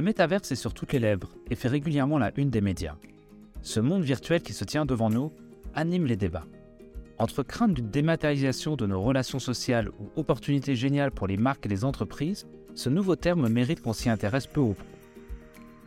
Le métaverse est sur toutes les lèvres et fait régulièrement la une des médias. Ce monde virtuel qui se tient devant nous anime les débats. Entre crainte d'une dématérialisation de nos relations sociales ou opportunités géniales pour les marques et les entreprises, ce nouveau terme mérite qu'on s'y intéresse peu ou prou.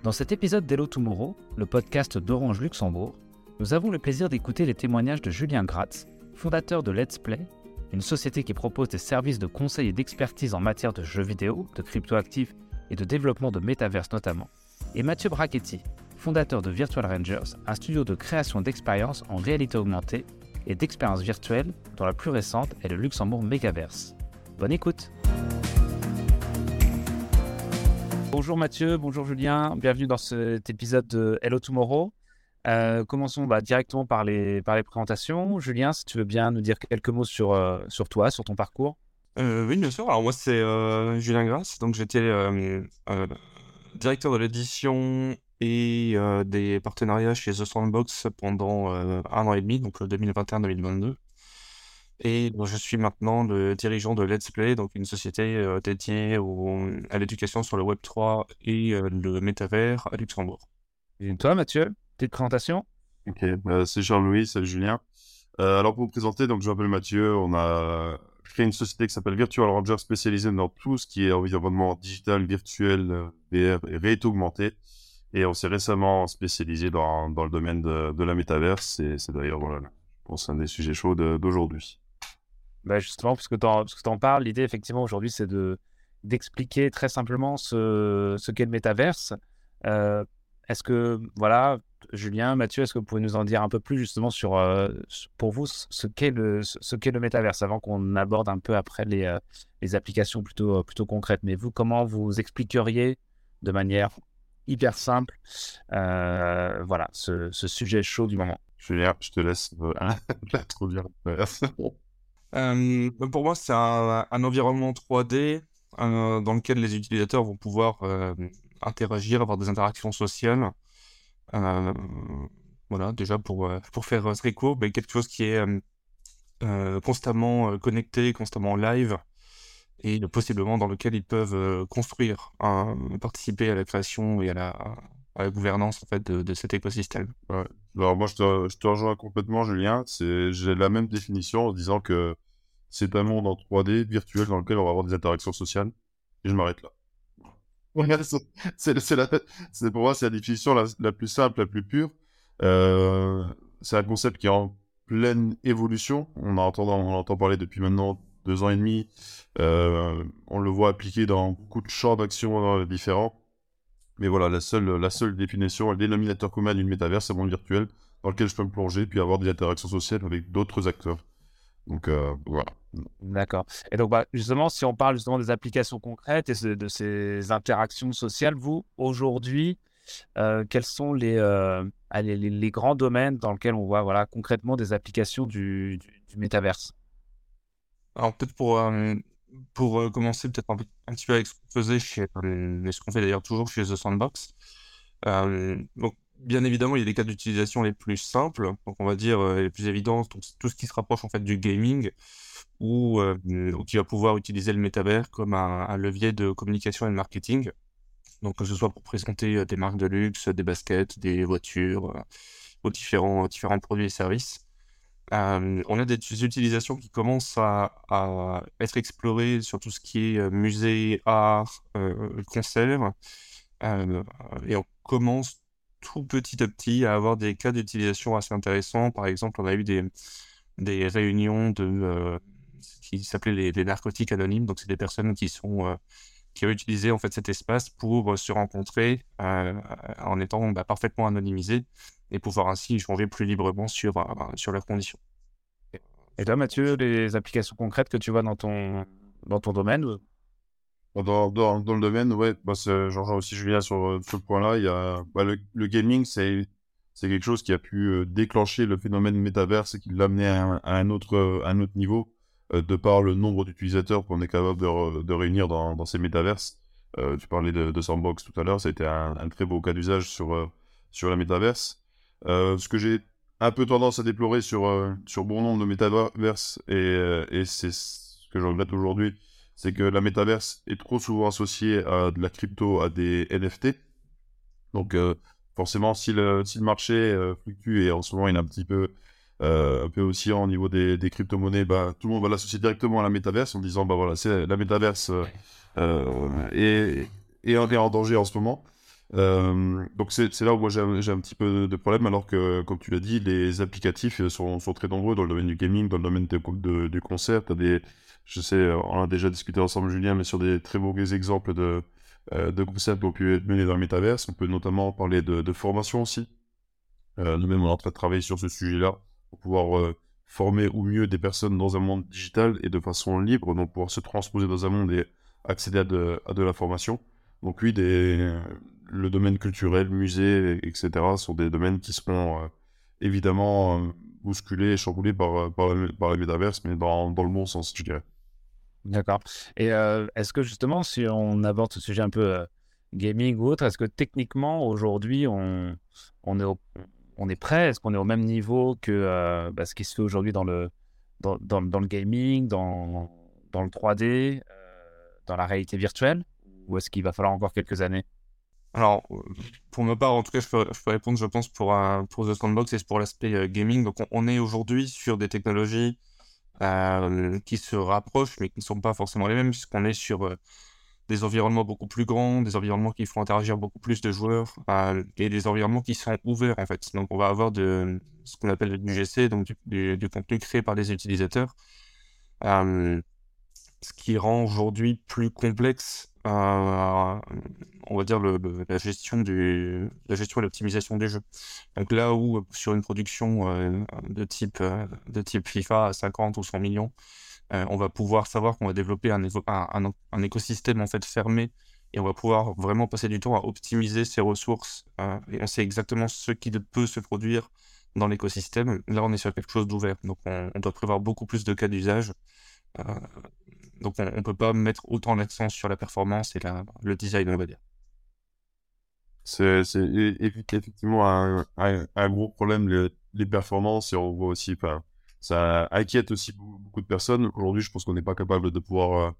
Dans cet épisode d'Hello Tomorrow, le podcast d'Orange Luxembourg, nous avons le plaisir d'écouter les témoignages de Julien Gratz, fondateur de Let's Play, une société qui propose des services de conseil et d'expertise en matière de jeux vidéo, de cryptoactifs et de développement de métaverse notamment, et Mathieu Brachetti, fondateur de Virtual Rangers, un studio de création d'expériences en réalité augmentée et d'expériences virtuelles dont la plus récente est le Luxembourg Megaverse. Bonne écoute Bonjour Mathieu, bonjour Julien, bienvenue dans cet épisode de Hello Tomorrow. Euh, commençons bah, directement par les, présentations. Julien, si tu veux bien nous dire quelques mots sur, euh, sur toi, sur ton parcours. Euh, oui, bien sûr. Alors moi, c'est Julien Grasse. Donc j'étais directeur de l'édition et des partenariats chez The Sandbox pendant un an et demi, donc 2021-2022. Et je suis maintenant le dirigeant de Let's Play, donc une société dédiée à l'éducation sur le Web3 et le métavers à Luxembourg. Et toi, Mathieu Petite présentation? Ok, euh, c'est Jean-Louis, c'est Julien. Euh, alors pour vous présenter, donc je m'appelle Mathieu, on a créé une société qui s'appelle Virtual Ranger spécialisée dans tout ce qui est environnement digital, virtuel, euh, VR et réalité augmentée. Et on s'est récemment spécialisé dans, dans le domaine de, de la métaverse et c'est d'ailleurs, voilà, je pense, un des sujets chauds d'aujourd'hui. Bah justement, puisque tu en, parles, l'idée effectivement aujourd'hui c'est de d'expliquer très simplement ce, ce qu'est le métaverse. Euh, est-ce que, voilà, Julien, Mathieu, est-ce que vous pouvez nous en dire un peu plus justement sur, euh, pour vous, ce qu'est le, ce qu'est le métaverse, avant qu'on aborde un peu après les, euh, les applications plutôt, euh, plutôt concrètes? Mais vous, comment vous expliqueriez de manière hyper simple, voilà, ce, ce, sujet chaud du moment? Julien, je te laisse l'introduire. pour moi, c'est un, un, environnement 3D dans lequel les utilisateurs vont pouvoir interagir, avoir des interactions sociales. Euh, voilà, déjà pour, euh, pour faire euh, très court, mais quelque chose qui est constamment connecté, constamment live, et possiblement dans lequel ils peuvent construire, participer à la création et à la, gouvernance en fait, de, de cet écosystème. Alors moi, je te, je te rejoins complètement, Julien. J'ai la même définition en disant que c'est un monde en 3D virtuel dans lequel on va avoir des interactions sociales. Et je m'arrête là c'est pour moi c'est la définition la, plus simple, la plus pure. Euh, c'est un concept qui est en pleine évolution. On, entend, on entend parler depuis maintenant deux ans et demi. Euh, on le voit appliqué dans beaucoup de champs d'action euh, différents. Mais voilà, la seule, la seule définition, le dénominateur commun d'une métaverse, c'est monde virtuel dans lequel je peux me plonger puis avoir des interactions sociales avec d'autres acteurs. Donc euh, voilà. D'accord. Et donc bah, justement, si on parle justement des applications concrètes et de ces interactions sociales, vous, aujourd'hui, euh, quels sont euh, les, les, grands domaines dans lesquels on voit voilà, concrètement des applications du, du, métaverse? Alors peut-être pour, pour commencer peut-être un, petit peu avec ce qu'on faisait chez, ce qu'on fait d'ailleurs toujours chez The Sandbox. donc bien évidemment, il y a des cas d'utilisation les plus simples, donc on va dire euh, les plus évidents, tout ce qui se rapproche en fait du gaming, ou, euh, qui va pouvoir utiliser le métavers comme un, levier de communication et de marketing. Donc que ce soit pour présenter euh, des marques de luxe, des baskets, des voitures, aux différents, différents produits et services. on a des utilisations qui commencent à, être explorées sur tout ce qui est musée, art, concert. et on commence tout petit à petit à avoir des cas d'utilisation assez intéressants. Par exemple, on a eu des, des réunions de euh, qui s'appelaient les, narcotiques anonymes. Donc, c'est des personnes qui sont euh, qui ont utilisé en fait cet espace pour se rencontrer euh, en étant bah, parfaitement anonymisés et pouvoir ainsi échanger plus librement sur sur leurs conditions. Et toi, Mathieu, les applications concrètes que tu vois dans ton dans ton domaine dans, dans, dans, le domaine, ouais, bah j'en aussi Julien sur ce point-là. Il y a bah, le, gaming, c'est quelque chose qui a pu euh, déclencher le phénomène métaverse et qui l'a amené à, un autre un autre niveau euh, de par le nombre d'utilisateurs qu'on est capable de, réunir dans, ces métaverses. Euh, tu parlais de, Sandbox tout à l'heure, ça a été un, un très beau cas d'usage sur euh, sur la métaverse. ce que j'ai un peu tendance à déplorer sur sur bon nombre de métaverses et, et c'est ce que je regrette aujourd'hui, c'est que la métaverse est trop souvent associée à de la crypto, à des NFT. Donc, forcément, si le, si le marché fluctue et en ce moment il est un petit peu, un peu oscillant au niveau des, des crypto-monnaies, bah, tout le monde va l'associer directement à la métaverse en disant bah voilà, c'est la métaverse est, est, en danger en ce moment. Euh, donc c'est là où moi j'ai un petit peu de problème, alors que, comme tu l'as dit, les applicatifs sont, sont, très nombreux dans le domaine du gaming, dans le domaine de, du concert. As des, je sais, on a déjà discuté ensemble, Julien, mais sur des très beaux exemples de, euh, de concepts qui ont pu être menés dans le métaverse. On peut notamment parler de, formation aussi. Euh, nous-mêmes, on est en train de travailler sur ce sujet-là pour pouvoir euh, former au mieux des personnes dans un monde digital et de façon libre, donc pouvoir se transposer dans un monde et accéder à de, à de la formation. Donc oui, le domaine culturel, musée, etc., sont des domaines qui seront euh, évidemment euh, bousculés et chamboulés par, euh, par, par métaverse, mais dans, dans, le bon sens, je dirais. D'accord. Et est-ce que justement, si on aborde ce sujet un peu gaming ou autre, est-ce que techniquement, aujourd'hui, on, est prêt? Est-ce qu'on est au même niveau que bah, ce qui se fait aujourd'hui dans le, dans, dans, dans, le gaming, dans, dans le 3D, dans la réalité virtuelle? Ou est-ce qu'il va falloir encore quelques années? Alors, pour ma part, en tout cas, je peux, répondre, je pense, pour, pour The Sandbox et pour l'aspect euh, gaming. Donc, on, est aujourd'hui sur des technologies euh, qui se rapprochent, mais qui ne sont pas forcément les mêmes, puisqu'on est sur euh, des environnements beaucoup plus grands, des environnements qui font interagir beaucoup plus de joueurs, et des environnements qui sont ouverts, en fait. Donc, on va avoir de, ce qu'on appelle du GC, donc du, contenu créé par les utilisateurs. ce qui rend aujourd'hui plus complexe on va dire la gestion du la gestion et l'optimisation des jeux. Donc là où sur une production euh, de type euh, de type FIFA à 50 ou 100 millions, euh, on va pouvoir savoir qu'on va développer un, un, écosystème en fait fermé et on va pouvoir vraiment passer du temps à optimiser ses ressources et on sait exactement ce qui peut se produire dans l'écosystème. Là, on est sur quelque chose d'ouvert, donc on, on, doit prévoir beaucoup plus de cas d'usage. Donc on ne peut pas mettre autant l'accent sur la performance et le design, on va dire. C'est effectivement un, un, gros problème, les, performances, et on voit aussi, ça inquiète aussi beaucoup, de personnes. Aujourd'hui, je pense qu'on n'est pas capable de pouvoir...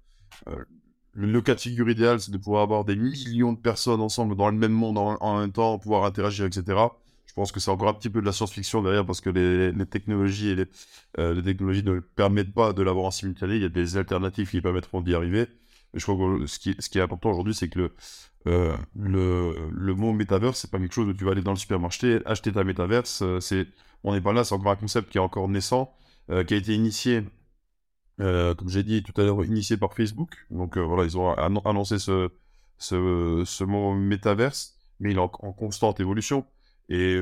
Euh, euh, le, cas de figure idéal, c'est de pouvoir avoir des millions de personnes ensemble dans le même monde en, en même temps, pouvoir interagir, etc. Je pense que c'est encore un petit peu de la science-fiction derrière parce que les, technologies et euh, les, technologies ne permettent pas de l'avoir en simultané. Il y a des alternatives qui permettront d'y arriver. Mais je crois que ce qui, est important aujourd'hui, c'est que le, euh, le, le mot métaverse, c'est pas quelque chose où tu vas aller dans le supermarché, acheter ta métaverse. Euh, c'est, on n'est pas là, c'est encore un concept qui est encore naissant, qui a été initié, comme j'ai dit tout à l'heure, initié par Facebook. Donc voilà, ils ont annoncé ce, ce mot métaverse, mais il est en constante évolution. Et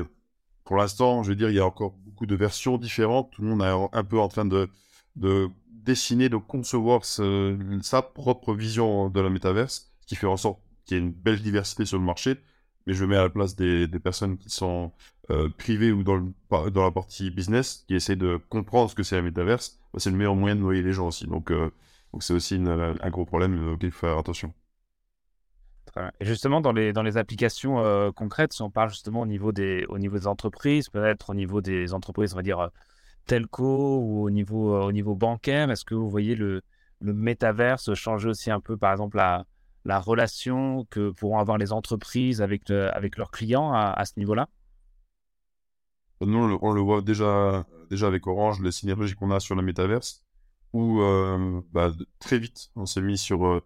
pour l'instant, je veux dire, il y a encore beaucoup de versions différentes. Tout le monde est un peu en train de, de dessiner, de concevoir sa propre vision de la métaverse, ce qui fait en sorte qu'il y ait une belle diversité sur le marché. Mais je mets à la place des, personnes qui sont euh, privées ou dans, la partie business, qui essaient de comprendre ce que c'est la métaverse. Bah, c'est le meilleur moyen de noyer les gens aussi. Donc, euh, donc c'est aussi un gros problème auquel il faut faire attention. Et justement, dans les, dans les applications euh, concrètes, si on parle justement au niveau des, au niveau des entreprises, peut-être au niveau des entreprises, on va dire, euh, telco ou au niveau, euh, au niveau bancaire, est-ce que vous voyez le, le métaverse changer aussi un peu, par exemple, la, la relation que pourront avoir les entreprises avec, avec leurs clients à, ce niveau-là? Nous, on le, voit déjà, déjà avec Orange, les synergies qu'on a sur le métaverse, où bah, très vite, on s'est mis sur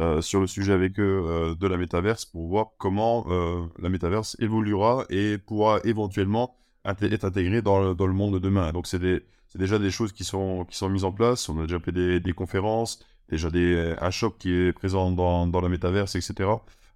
euh, sur le sujet avec eux euh, de la métaverse pour voir comment euh, la métaverse évoluera et pourra éventuellement être intégrée dans le, monde de demain. Donc c'est déjà des choses qui sont, qui sont mises en place. On a déjà fait des, des conférences, déjà des, un shop qui est présent dans, dans la métaverse, etc.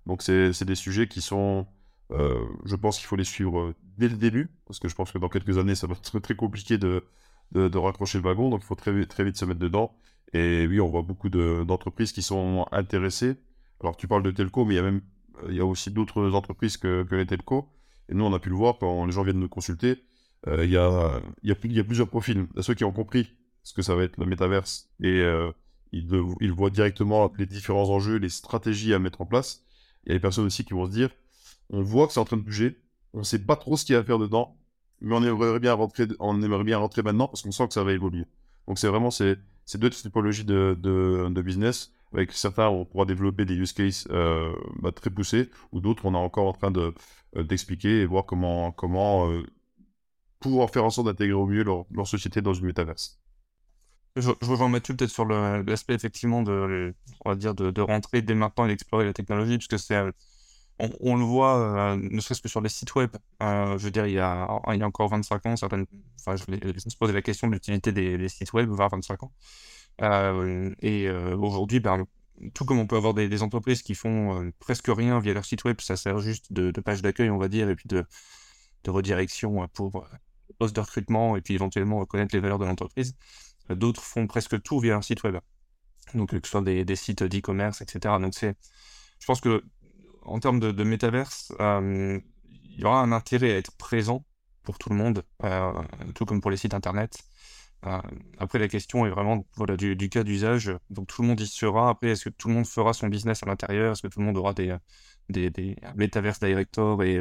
Donc c'est des sujets qui sont, je pense qu'il faut les suivre dès le début, parce que je pense que dans quelques années, ça va être très compliqué de, de, raccrocher le wagon, donc il faut très, très vite se mettre dedans. Et oui, on voit beaucoup d'entreprises qui sont intéressées. Alors, tu parles de telco, mais il y a même il y a aussi d'autres entreprises que, que, les telcos. Et nous, on a pu le voir quand les gens viennent nous consulter. Euh, il, y a, il, y a, il y a plusieurs profils. Il y a ceux qui ont compris ce que ça va être le métaverse et euh, ils, ils, voient directement les différents enjeux, les stratégies à mettre en place. Il y a des personnes aussi qui vont se dire on voit que c'est en train de bouger, on ne sait pas trop ce qu'il y a à faire dedans, mais on aimerait bien rentrer, on aimerait bien rentrer maintenant parce qu'on sent que ça va évoluer. Donc c'est vraiment c'est deux typologies de, de, de, business. Avec certains, on pourra développer des use cases euh, bah, très poussés, ou d'autres, on est encore en train de d'expliquer et voir comment comment pouvoir faire en sorte d'intégrer au mieux leur, leur société dans une métaverse. Je, je rejoins Mathieu peut-être sur l'aspect effectivement de, on va dire de, de, rentrer dès maintenant et d'explorer la technologie, puisque c'est, on, le voit, euh, ne serait-ce que sur les sites web. Euh, je veux dire, il y a, il y a encore 25 ans, certaines, enfin, je, se posais la question de l'utilité des, sites web vers 25 ans. Euh, et aujourd'hui, ben, tout comme on peut avoir des, entreprises qui font presque rien via leur site web, ça sert juste de, page d'accueil, on va dire, et puis de, redirection pour poste de recrutement et puis éventuellement reconnaître les valeurs de l'entreprise. D'autres font presque tout via un site web. Donc, que ce soit des, des sites d'e-commerce, etc. Donc, c'est, je pense que, en termes de, de métaverse, euh, il y aura un intérêt à être présent pour tout le monde, euh, tout comme pour les sites internet. Euh, après, la question est vraiment du, cas d'usage. Donc, tout le monde y sera. Après, est-ce que tout le monde fera son business à l'intérieur? Est-ce que tout le monde aura des, des, directors et,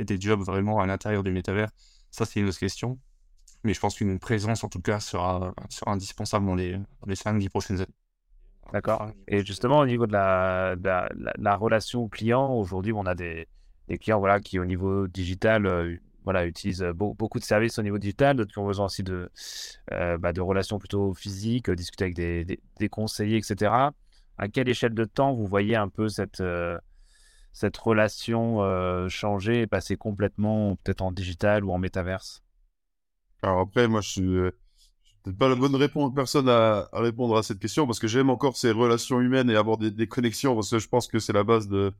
des jobs vraiment à l'intérieur du métavers Ça, c'est une autre question mais je pense qu'une présence en tout cas sera, indispensable dans les 5-10 prochaines années. D'accord. Et justement, au niveau de la, de la, la, la relation client, aujourd'hui, on a des, des, clients voilà, qui, au niveau digital, euh, voilà, utilisent beau, beaucoup de services au niveau digital, d'autres qui ont besoin aussi de, euh, bah, de relations plutôt physiques, euh, discuter avec des, des, des, conseillers, etc. À quelle échelle de temps vous voyez un peu cette, euh, cette relation euh, changer et passer complètement peut-être en digital ou en métaverse? Alors après, moi, je suis, euh, peut-être pas la bonne réponse, personne à, à, répondre à cette question parce que j'aime encore ces relations humaines et avoir des, des, connexions parce que je pense que c'est la base de,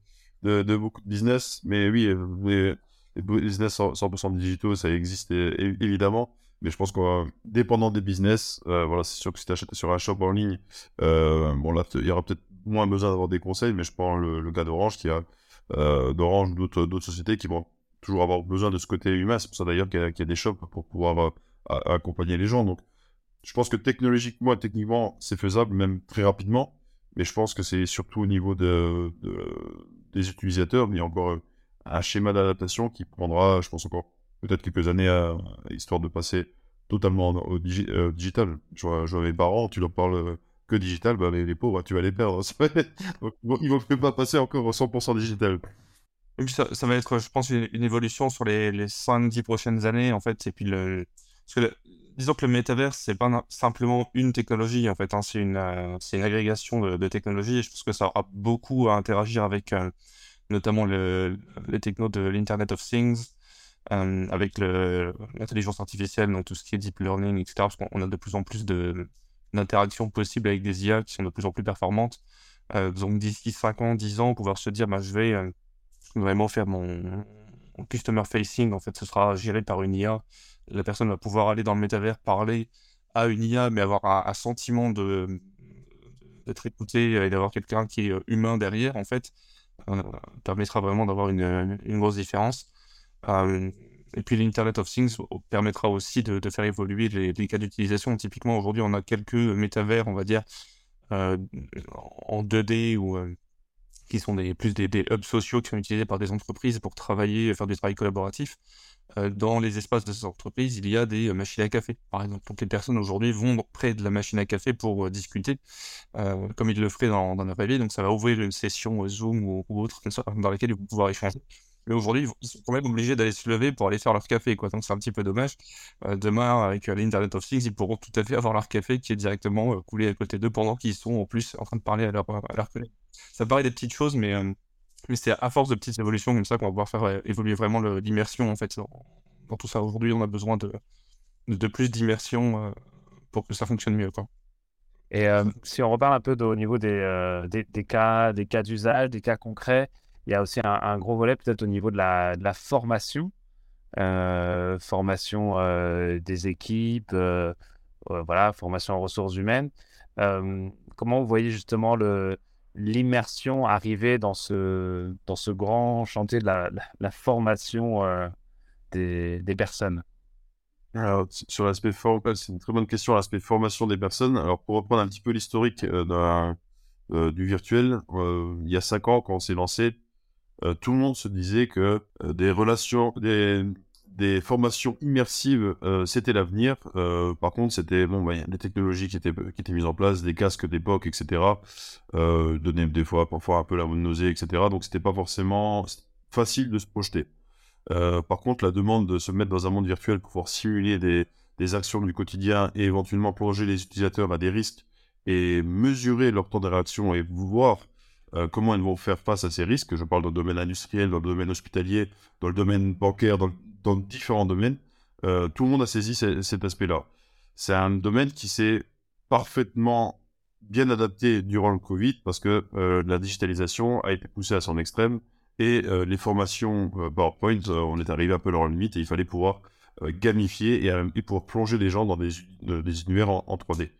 de, de, beaucoup de business. Mais oui, les, les business 100%, digitaux, ça existe évidemment. Mais je pense qu'on dépendant des business, euh, voilà, c'est sûr que si tu achètes sur un shop en ligne, euh, bon là, il y aura peut-être moins besoin d'avoir des conseils, mais je prends le, le cas d'Orange qui a euh, d'Orange d'autres d'autres sociétés qui vont toujours avoir besoin de ce côté humain. C'est pour ça d'ailleurs qu'il y, qu y, a des shops pour pouvoir euh, accompagner les gens. Donc, je pense que technologiquement et techniquement, c'est faisable, même très rapidement. Mais je pense que c'est surtout au niveau de, de, des utilisateurs. Il y a encore euh, un schéma d'adaptation qui prendra, je pense, encore peut-être quelques années à, histoire de passer totalement au euh, digital. Je vois, mes parents, tu leur parles que digital, bah, les, pauvres, tu vas les perdre. Donc, ils vont même pas passer encore au 100% digital. Ça, va être, je pense, une, évolution sur les, les 5-10 prochaines années, en fait. Et puis, le... disons que le métaverse, c'est pas simplement une technologie, en fait. Hein, c'est une, euh, une agrégation de, technologies. Et je pense que ça aura beaucoup à interagir avec euh, notamment le, les technos de l'Internet of Things, euh, avec l'intelligence artificielle, donc tout ce qui est deep learning, etc. Parce qu'on a de plus en plus d'interactions possibles avec des IA qui sont de plus en plus performantes. Euh, donc d'ici 5 ans, 10 ans, pouvoir se dire, bah, je vais vraiment faire mon, mon, customer facing. En fait, ce sera géré par une IA. La personne va pouvoir aller dans le métavers, parler à une IA, mais avoir un, sentiment d'être écouté et d'avoir quelqu'un qui est humain derrière, en fait, euh, permettra vraiment d'avoir une, grosse différence. Euh, et puis l'Internet of Things permettra aussi de, faire évoluer les, cas d'utilisation. Typiquement, aujourd'hui, on a quelques métavers, on va dire, euh, en 2D ou euh, qui sont plus des, hubs sociaux qui sont utilisés par des entreprises pour travailler, faire du travail collaboratif. Euh, dans les espaces de ces entreprises, il y a des euh, machines à café, par exemple. Donc les personnes aujourd'hui vont près de la machine à café pour euh, discuter, comme ils le feraient dans, dans la vraie vie. Donc ça va ouvrir une session Zoom ou, autre dans laquelle ils vont pouvoir échanger. Mais aujourd'hui, ils sont quand même obligés d'aller se lever pour aller faire leur café, quoi. Donc c'est un petit peu dommage. Euh, demain, avec euh, l'Internet of Things, ils pourront tout à fait avoir leur café qui est directement euh, coulé à côté d'eux pendant qu'ils sont en plus en train de parler à leur, à collègue. Ça paraît des petites choses, mais, c'est à force de petites évolutions comme ça qu'on va pouvoir faire évoluer vraiment l'immersion en fait dans, tout ça. Aujourd'hui, on a besoin de, plus d'immersion pour que ça fonctionne mieux, quoi. Et si on reparle un peu au niveau des cas, des cas d'usage, des cas concrets, il y a aussi un, gros volet peut-être au niveau de la, formation, euh, formation euh, des équipes, euh, voilà, formation en ressources humaines. comment vous voyez justement l'immersion arriver dans ce, dans ce grand chantier de la, formation des, personnes? Sur l'aspect formation, c'est une très bonne question, l'aspect formation des personnes. Alors, pour reprendre un petit peu l'historique du virtuel, il y a cinq ans, quand on s'est lancé, euh, tout le monde se disait que euh, des relations, des, des formations immersives, euh, c'était l'avenir. Euh, par contre, c'était bon, bah, des technologies qui étaient, qui étaient mises en place, des casques d'époque, etc. Euh, donnaient des fois, parfois un peu la nausée, etc. Donc, c'était pas forcément facile de se projeter. Euh, par contre, la demande de se mettre dans un monde virtuel pour pouvoir simuler des, des actions du quotidien et éventuellement plonger les utilisateurs à des risques et mesurer leur temps de réaction et voir euh, comment elles vont faire face à ces risques? Je parle dans le domaine industriel, dans le domaine hospitalier, dans le domaine bancaire, dans, différents domaines. Euh, tout le monde a saisi cet aspect-là. C'est un domaine qui s'est parfaitement bien adapté durant le Covid parce que euh, la digitalisation a été poussée à son extrême et les formations PowerPoint, on est arrivé un peu à leur limite et il fallait pouvoir gamifier et, et, pouvoir plonger les gens dans des, des univers en, en, 3D.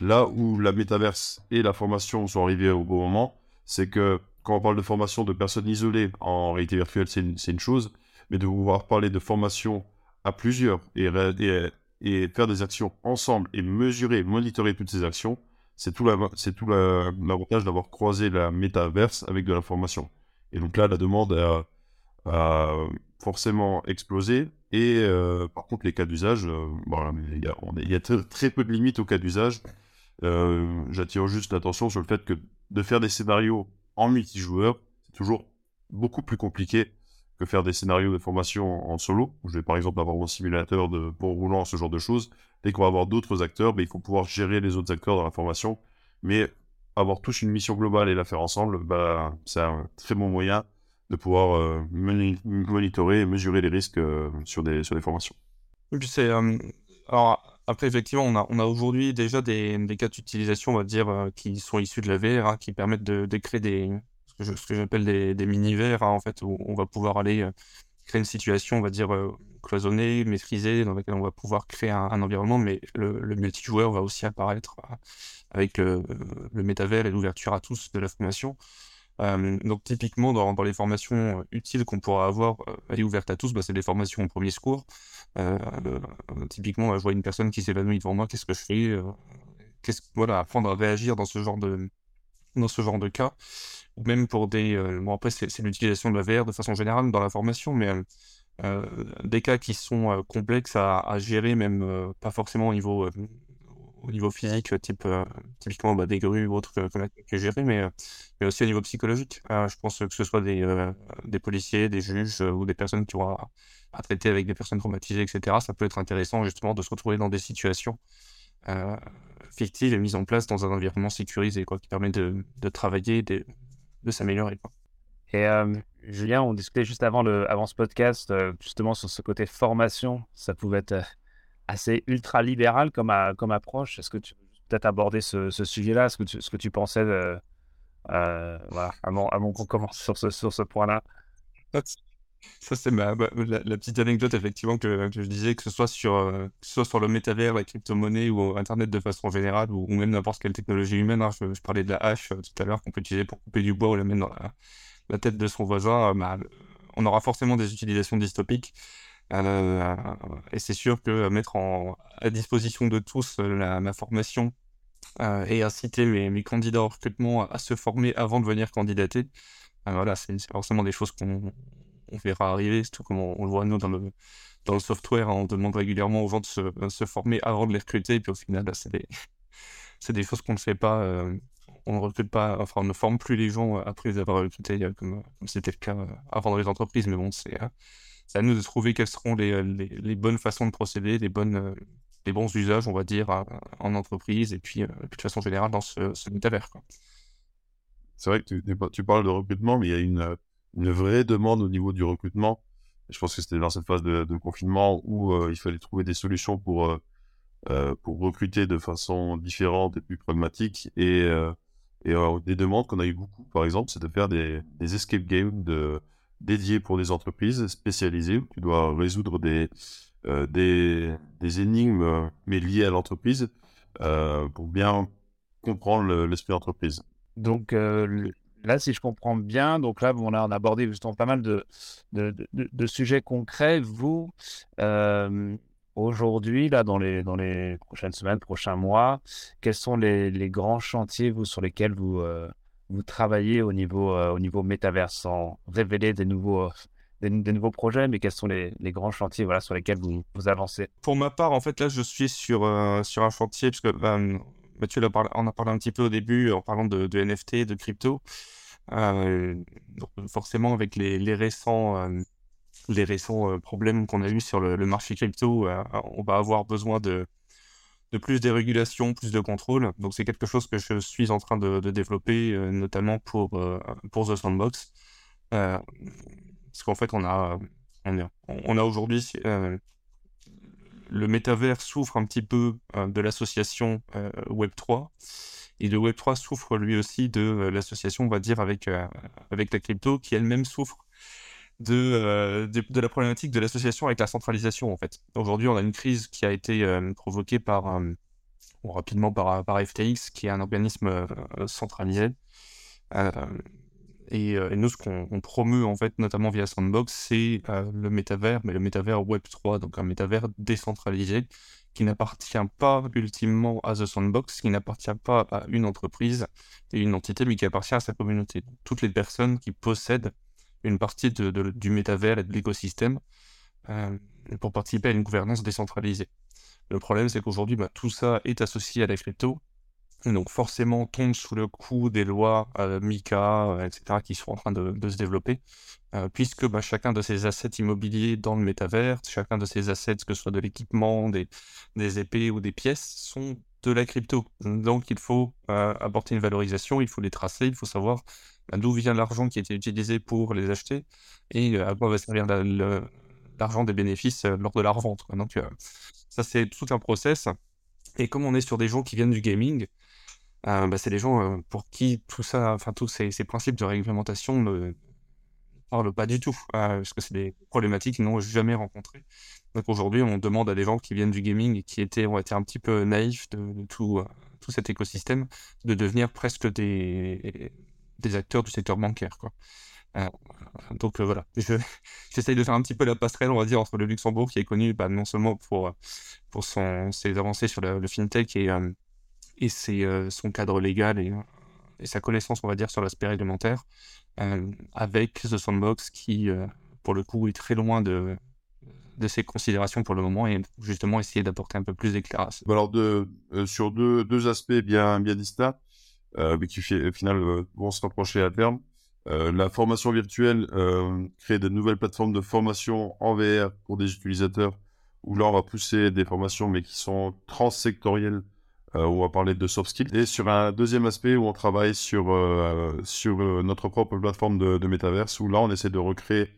Là où la métaverse et la formation sont arrivés au bon moment, c'est que quand on parle de formation de personnes isolées en réalité virtuelle, c'est une, chose, mais de pouvoir parler de formation à plusieurs et, faire des actions ensemble et mesurer, monitorer toutes ces actions, c'est tout l'avantage d'avoir croisé la métaverse avec de la formation. Et donc là, la demande a, forcément explosé. Et euh, par contre, les cas d'usage, euh, il y a, très, peu de limites aux cas d'usage. Euh, J'attire juste l'attention sur le fait que de faire des scénarios en multijoueur, c'est toujours beaucoup plus compliqué que faire des scénarios de formation en solo. Je vais par exemple avoir mon simulateur de pont roulant, ce genre de choses. Dès qu'on va avoir d'autres acteurs, ben, il faut pouvoir gérer les autres acteurs dans la formation. Mais avoir tous une mission globale et la faire ensemble, bah, c'est un très bon moyen de pouvoir euh, monitorer et mesurer les risques euh, sur, des, sur des formations. C'est, alors après effectivement, on a, aujourd'hui déjà des, des cas d'utilisation, on va dire, euh, qui sont issus de la VR, qui permettent de, créer des, ce que j'appelle des, des mini-VR, en fait, où on va pouvoir aller euh, créer une situation, on va dire, euh, cloisonnée, maîtrisée, dans laquelle on va pouvoir créer un, environnement, mais le, multijoueur va aussi apparaître avec le, le et l'ouverture à tous de la formation. Donc typiquement dans, les formations utiles qu'on pourra avoir euh, et ouvertes à tous, bah, c'est des formations en premier secours. Euh, typiquement, je vois une personne qui s'évanouit devant moi, qu'est-ce que je fais qu'est-ce, Voilà, apprendre à réagir dans ce genre de dans ce genre de cas, ou même pour des bon après c'est, l'utilisation de la VR de façon générale dans la formation, mais des cas qui sont complexes à, gérer, même pas forcément au niveau au niveau physique, type euh, typiquement bah, des grues ou autres que, que, gérer, mais, euh, mais aussi au niveau psychologique. Euh, je pense que ce soit des, des policiers, des juges ou des personnes qui ont à, traiter avec des personnes traumatisées, etc. Ça peut être intéressant justement de se retrouver dans des situations fictives et mises en place dans un environnement sécurisé, quoi, qui permet de, de travailler, de, de s'améliorer. Et euh, Julien, on discutait juste avant, le, avant ce podcast, euh, justement sur ce côté formation. Ça pouvait être assez ultra libéral comme, à, comme approche. Est-ce que tu peux peut-être aborder ce, ce sujet-là? Ce, que tu, ce que tu pensais de, euh, voilà, avant, avant qu'on commence sur ce, sur ce point-là? Ça, c'est la, petite anecdote, effectivement, que, je disais, que ce soit sur, euh, soit sur le métavers, la crypto-monnaie ou Internet de façon générale, ou, même n'importe quelle technologie humaine. Hein, je, parlais de la hache euh, tout à l'heure qu'on peut utiliser pour couper du bois ou la mettre dans la, tête de son voisin. Euh, bah, on aura forcément des utilisations dystopiques. Et c'est sûr que mettre à disposition de tous la, ma formation et inciter mes, candidats au recrutement à, à, se former avant de venir candidater, voilà, c'est forcément des choses qu'on on verra arriver, surtout comme on, le voit nous dans le, dans le software, on demande régulièrement aux gens de se, se, former avant de les recruter, et puis au final, c'est des, des choses qu'on ne fait pas. Euh, on ne recrute pas, enfin, on ne forme plus les gens après les avoir recrutés, comme c'était le cas avant dans les entreprises, mais bon, c'est c'est à nous de trouver quelles seront les, euh, les, bonnes façons de procéder, les, bonnes, euh, bons usages, on va dire, en entreprise et puis, euh, de façon générale dans ce, ce. C'est vrai que tu, tu, parles de recrutement, mais il y a une, une vraie demande au niveau du recrutement. Je pense que c'était dans cette phase de, de confinement où euh, il fallait trouver des solutions pour, euh, pour recruter de façon différente et plus pragmatique. Et, et des demandes qu'on a eu beaucoup, par exemple, c'est de faire des, des escape games de dédié pour des entreprises spécialisées où tu dois résoudre des, euh, des, des, énigmes, mais liées à l'entreprise, euh, pour bien comprendre l'esprit le, entreprise. Donc euh, là, si je comprends bien, donc là, on a, abordé justement pas mal de, sujets concrets. Vous, euh, aujourd'hui, là, dans les, prochaines semaines, prochains mois, quels sont les, grands chantiers vous, sur lesquels vous, euh, travaillez au niveau, euh, sans révéler des nouveaux, euh, projets, mais quels sont les, grands chantiers voilà, sur lesquels vous, avancez? Pour ma part, en fait, là, je suis sur, sur un chantier, puisque ben, Mathieu en a parlé un petit peu au début en parlant de NFT, de crypto. Donc forcément, avec les, récents les récents euh, problèmes qu'on a eu sur le, marché crypto, euh, on va avoir besoin de, plus de régulation, plus de contrôle. Donc c'est quelque chose que je suis en train de, développer, euh, notamment pour, pour The Sandbox. parce qu'en fait, on a, on a, aujourd'hui le métavers souffre un petit peu de l'association Web3 et le Web3 souffre lui aussi de l'association, on va dire, avec, avec la crypto qui elle-même souffre euh, de, de, la problématique de l'association avec la centralisation, en fait. Aujourd'hui, on a une crise qui a été euh, provoquée par, euh, rapidement par, par FTX, qui est un organisme centralisé. Et, et, nous, ce qu'on promeut, en fait, notamment via Sandbox, c'est le métavers, mais le métavers Web3, donc un métavers décentralisé qui n'appartient pas ultimement à The Sandbox, qui n'appartient pas à une entreprise et une entité, mais qui appartient à sa communauté. Toutes les personnes qui possèdent une partie du métavers et de l'écosystème euh, pour participer à une gouvernance décentralisée. Le problème, c'est qu'aujourd'hui, bah, tout ça est associé à la crypto, donc forcément tombe sous le coup des lois euh, MICA, euh, etc., qui sont en train de, se développer, puisque bah, chacun de ces assets immobiliers dans le métavers, chacun de ces assets, que ce soit de l'équipement, des, épées ou des pièces, sont de la crypto. Donc il faut apporter une valorisation, il faut les tracer, il faut savoir bah, d'où vient l'argent qui a été utilisé pour les acheter et euh, à quoi va servir l'argent des bénéfices euh, lors de la revente. Donc, euh, ça, c'est tout un process. Et comme on est sur des gens qui viennent du gaming, bah, c'est des gens pour qui tout ça, enfin, tous ces, principes de réglementation ne parlent pas du tout, parce que c'est des problématiques qu'ils n'ont jamais rencontrées. Donc aujourd'hui, on demande à des gens qui viennent du gaming et qui étaient, ont été un petit peu naïfs de, tout, cet écosystème de devenir presque des, acteurs du secteur bancaire. Quoi. Euh, donc euh, voilà, j'essaye de faire un petit peu la passerelle, on va dire, entre le Luxembourg, qui est connu bah, non seulement pour, pour ses avancées sur le, fintech et, euh, et ses, son cadre légal et, et, sa connaissance, on va dire, sur l'aspect réglementaire, avec The Sandbox qui, pour le coup, est très loin de, de ses considérations pour le moment et justement essayer d'apporter un peu plus d'éclairage. Alors, de, sur deux, deux aspects bien, bien distincts, euh, mais qui au final euh, vont se rapprocher à terme. Euh, la formation virtuelle crée de nouvelles plateformes de formation en VR pour des utilisateurs où là on va pousser des formations mais qui sont transsectorielles où on va parler de soft skills. Et sur un deuxième aspect où on travaille sur, sur notre propre plateforme de, de métaverse, où là on essaie de recréer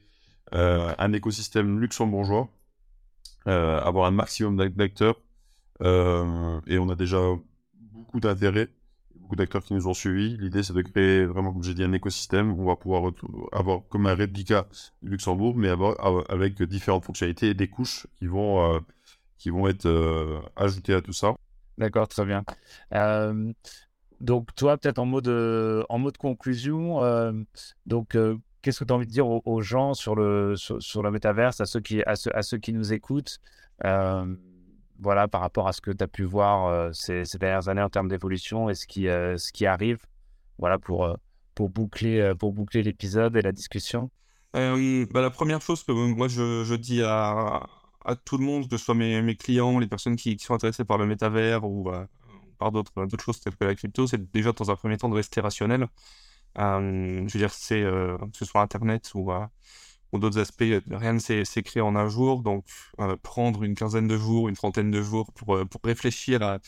un écosystème luxembourgeois, avoir un maximum d'acteurs. et on a déjà beaucoup d'intérêt beaucoup d'acteurs qui nous ont suivis. L'idée, c'est de créer vraiment, comme j'ai dit, un écosystème où on va pouvoir avoir comme un réplica Luxembourg, mais avec différentes fonctionnalités et des couches qui vont, euh, être euh, ajoutées à tout ça. D'accord, très bien. Donc, toi, peut-être en mode, en mode conclusion, donc, qu'est-ce que tu as envie de dire aux, gens sur le, sur, le métaverse, à ceux qui, à ceux, à ceux qui nous écoutent voilà, par rapport à ce que tu as pu voir euh, ces, dernières années en termes d'évolution et ce qui, ce qui arrive, voilà, pour, pour boucler, pour boucler l'épisode et la discussion? Bah, La première chose que moi je, je dis à, à, tout le monde, que ce soit mes, clients, les personnes qui, sont intéressées par le métavers ou par d'autres choses telles que la crypto, c'est déjà dans un premier temps de rester rationnel. je veux dire, c'est que ce soit Internet ou d'autres aspects, rien ne s'est créé en un jour. Donc, euh, prendre une quinzaine de jours, une trentaine de jours pour, euh, réfléchir à,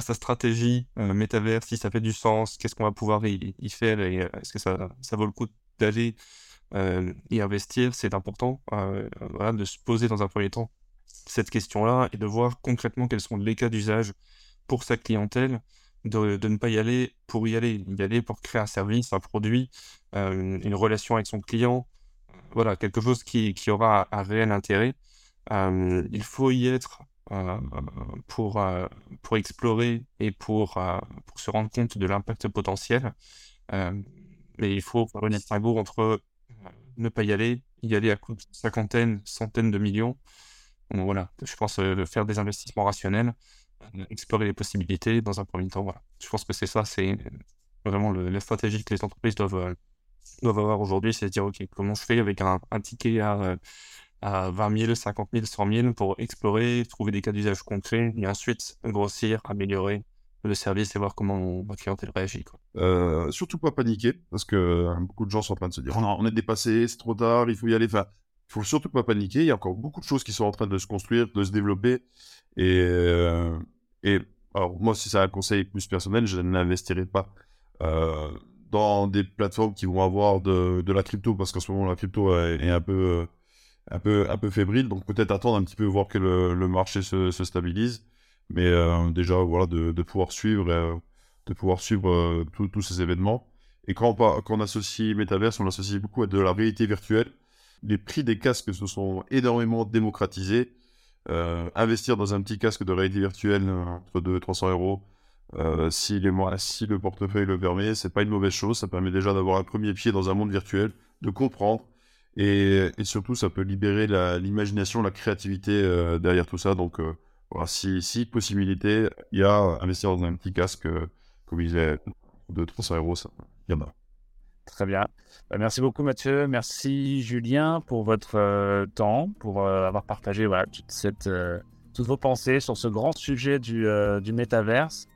sa stratégie euh, métavers, si ça fait du sens, qu'est-ce qu'on va pouvoir y, faire et est-ce que ça, vaut le coup d'aller y investir, c'est important de se poser dans un premier temps cette question-là et de voir concrètement quels sont les cas d'usage pour sa clientèle. De, de, ne pas y aller pour y aller, y aller pour créer un service, un produit, une relation avec son client, voilà, quelque chose qui, qui aura un, réel intérêt. Euh, il faut y être euh, pour, euh, pour explorer et pour, pour se rendre compte de l'impact potentiel. mais il faut faire une distinguo entre ne pas y aller, y aller à coût de cinquantaine, centaines de millions. Voilà, je pense faire des investissements rationnels, explorer les possibilités dans un premier temps. Voilà. Je pense que c'est ça, c'est vraiment le, la stratégie que les entreprises doivent, doivent avoir aujourd'hui, c'est de dire, OK, comment je fais avec un, ticket à, à 20 000, 50 000, 100 000 pour explorer, trouver des cas d'usage concrets et ensuite grossir, améliorer le service et voir comment ma clientèle réagit. Euh, surtout pas paniquer, parce que beaucoup de gens sont en train de se dire on, est dépassé, c'est trop tard, il faut y aller. Enfin, il faut surtout pas paniquer. Il y a encore beaucoup de choses qui sont en train de se construire, de se développer. Et, euh, et alors, moi, si c'est un conseil plus personnel, je n'investirai pas euh, dans des plateformes qui vont avoir de, de la crypto, parce qu'en ce moment, la crypto est, un peu. un peu, un peu fébrile, donc peut-être attendre un petit peu, voir que le, le marché se, se stabilise. Mais euh, déjà, voilà, de, de pouvoir suivre, euh, de pouvoir suivre euh, tous ces événements. Et quand on, quand on associe Metaverse, on l'associe beaucoup à de la réalité virtuelle. Les prix des casques se sont énormément démocratisés. investir dans un petit casque de réalité virtuelle entre 2 et 300 euros, si, les, si le portefeuille le permet, c'est pas une mauvaise chose. Ça permet déjà d'avoir un premier pied dans un monde virtuel, de comprendre. Et, surtout, ça peut libérer l'imagination, la, créativité derrière tout ça. Donc, si, si possibilité, il y a investir dans un petit casque, euh, comme il est de 300 euros, il y en a. Très bien. Bah, merci beaucoup Mathieu, merci Julien pour votre euh, temps, pour euh, avoir partagé voilà, toute cette, toutes vos pensées sur ce grand sujet du, du métaverse.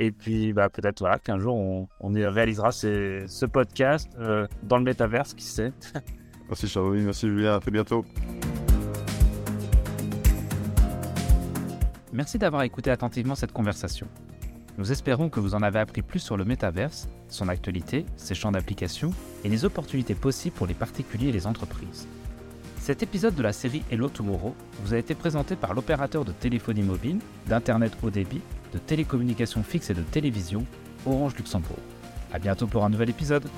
Et puis bah, peut-être voilà, qu'un jour on, on réalisera ce podcast dans le métaverse, qui sait. merci Charlie, merci Julien, à très bientôt. Merci d'avoir écouté attentivement cette conversation. Nous espérons que vous en avez appris plus sur le métaverse, son actualité, ses champs d'application et les opportunités possibles pour les particuliers et les entreprises. Cet épisode de la série Hello Tomorrow vous a été présenté par l'opérateur de téléphonie mobile, d'Internet haut débit, de télécommunications fixes et de télévision, Orange Luxembourg. A bientôt pour un nouvel épisode.